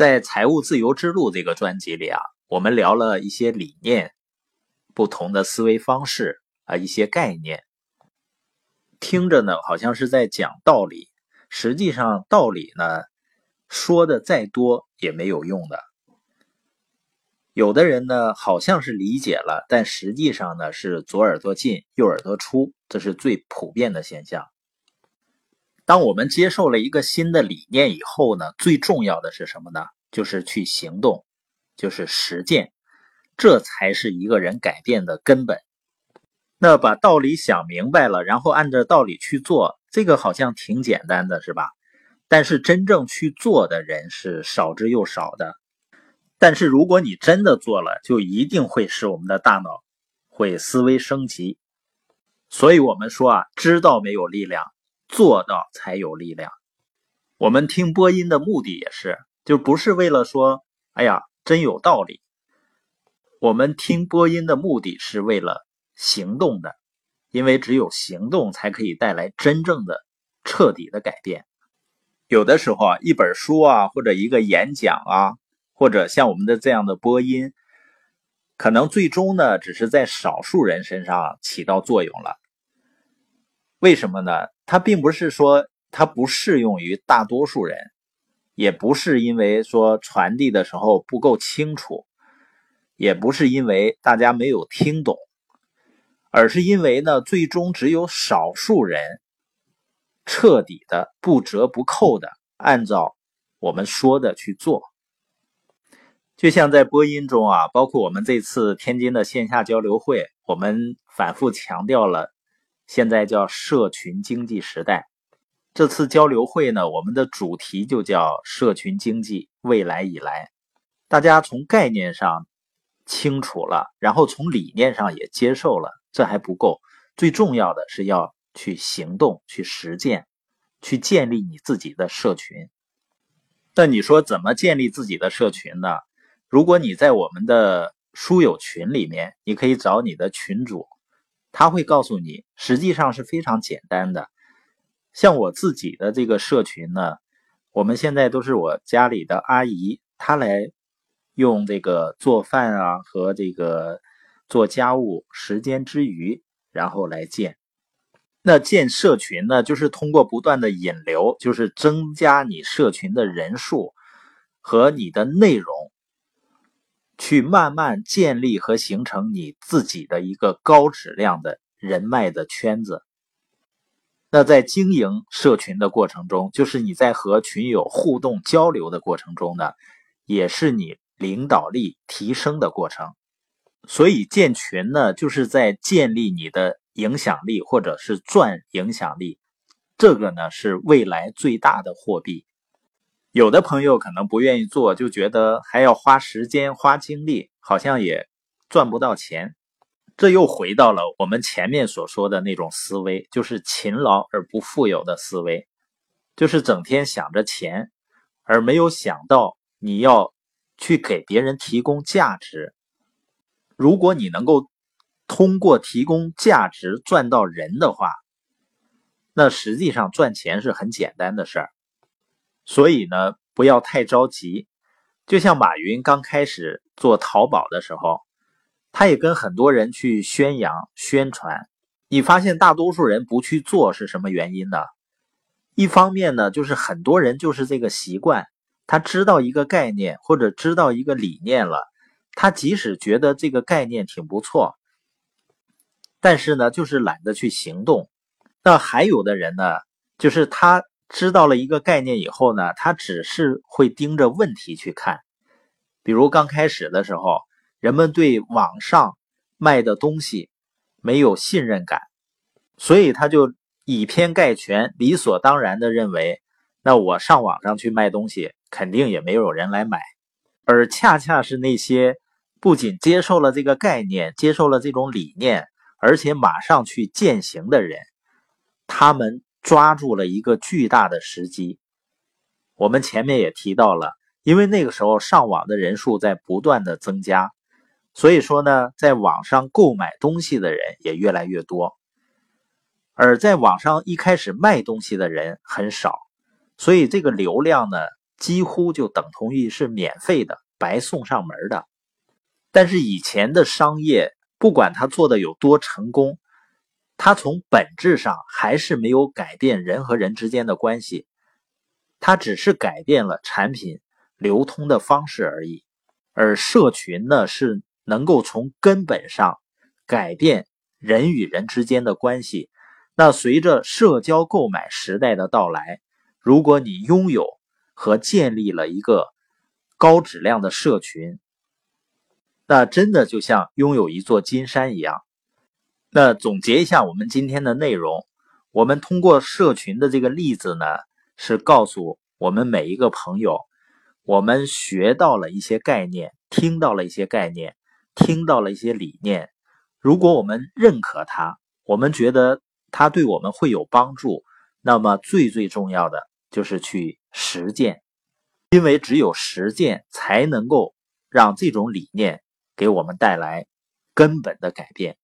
在《财务自由之路》这个专辑里啊，我们聊了一些理念、不同的思维方式啊，一些概念，听着呢好像是在讲道理，实际上道理呢说的再多也没有用的。有的人呢好像是理解了，但实际上呢是左耳朵进右耳朵出，这是最普遍的现象。当我们接受了一个新的理念以后呢，最重要的是什么呢？就是去行动，就是实践，这才是一个人改变的根本。那把道理想明白了，然后按照道理去做，这个好像挺简单的，是吧？但是真正去做的人是少之又少的。但是如果你真的做了，就一定会使我们的大脑会思维升级。所以我们说啊，知道没有力量。做到才有力量。我们听播音的目的也是，就不是为了说，哎呀，真有道理。我们听播音的目的是为了行动的，因为只有行动才可以带来真正的、彻底的改变。有的时候啊，一本书啊，或者一个演讲啊，或者像我们的这样的播音，可能最终呢，只是在少数人身上起到作用了。为什么呢？它并不是说它不适用于大多数人，也不是因为说传递的时候不够清楚，也不是因为大家没有听懂，而是因为呢，最终只有少数人彻底的不折不扣的按照我们说的去做。就像在播音中啊，包括我们这次天津的线下交流会，我们反复强调了。现在叫社群经济时代，这次交流会呢，我们的主题就叫社群经济未来以来。大家从概念上清楚了，然后从理念上也接受了，这还不够，最重要的是要去行动、去实践、去建立你自己的社群。那你说怎么建立自己的社群呢？如果你在我们的书友群里面，你可以找你的群主。他会告诉你，实际上是非常简单的。像我自己的这个社群呢，我们现在都是我家里的阿姨，她来用这个做饭啊和这个做家务时间之余，然后来建。那建社群呢，就是通过不断的引流，就是增加你社群的人数和你的内容。去慢慢建立和形成你自己的一个高质量的人脉的圈子。那在经营社群的过程中，就是你在和群友互动交流的过程中呢，也是你领导力提升的过程。所以建群呢，就是在建立你的影响力，或者是赚影响力。这个呢，是未来最大的货币。有的朋友可能不愿意做，就觉得还要花时间、花精力，好像也赚不到钱。这又回到了我们前面所说的那种思维，就是勤劳而不富有的思维，就是整天想着钱，而没有想到你要去给别人提供价值。如果你能够通过提供价值赚到人的话，那实际上赚钱是很简单的事儿。所以呢，不要太着急。就像马云刚开始做淘宝的时候，他也跟很多人去宣扬、宣传。你发现大多数人不去做是什么原因呢？一方面呢，就是很多人就是这个习惯，他知道一个概念或者知道一个理念了，他即使觉得这个概念挺不错，但是呢，就是懒得去行动。那还有的人呢，就是他。知道了一个概念以后呢，他只是会盯着问题去看。比如刚开始的时候，人们对网上卖的东西没有信任感，所以他就以偏概全，理所当然的认为，那我上网上去卖东西，肯定也没有人来买。而恰恰是那些不仅接受了这个概念，接受了这种理念，而且马上去践行的人，他们。抓住了一个巨大的时机。我们前面也提到了，因为那个时候上网的人数在不断的增加，所以说呢，在网上购买东西的人也越来越多，而在网上一开始卖东西的人很少，所以这个流量呢，几乎就等同于是免费的、白送上门的。但是以前的商业，不管他做的有多成功，它从本质上还是没有改变人和人之间的关系，它只是改变了产品流通的方式而已。而社群呢，是能够从根本上改变人与人之间的关系。那随着社交购买时代的到来，如果你拥有和建立了一个高质量的社群，那真的就像拥有一座金山一样。那总结一下我们今天的内容，我们通过社群的这个例子呢，是告诉我们每一个朋友，我们学到了一些概念，听到了一些概念，听到了一些理念。如果我们认可它，我们觉得。它对我们会有帮助，那么最最重要的就是去实践，因为只有实践才能够让这种理念给我们带来根本的改变。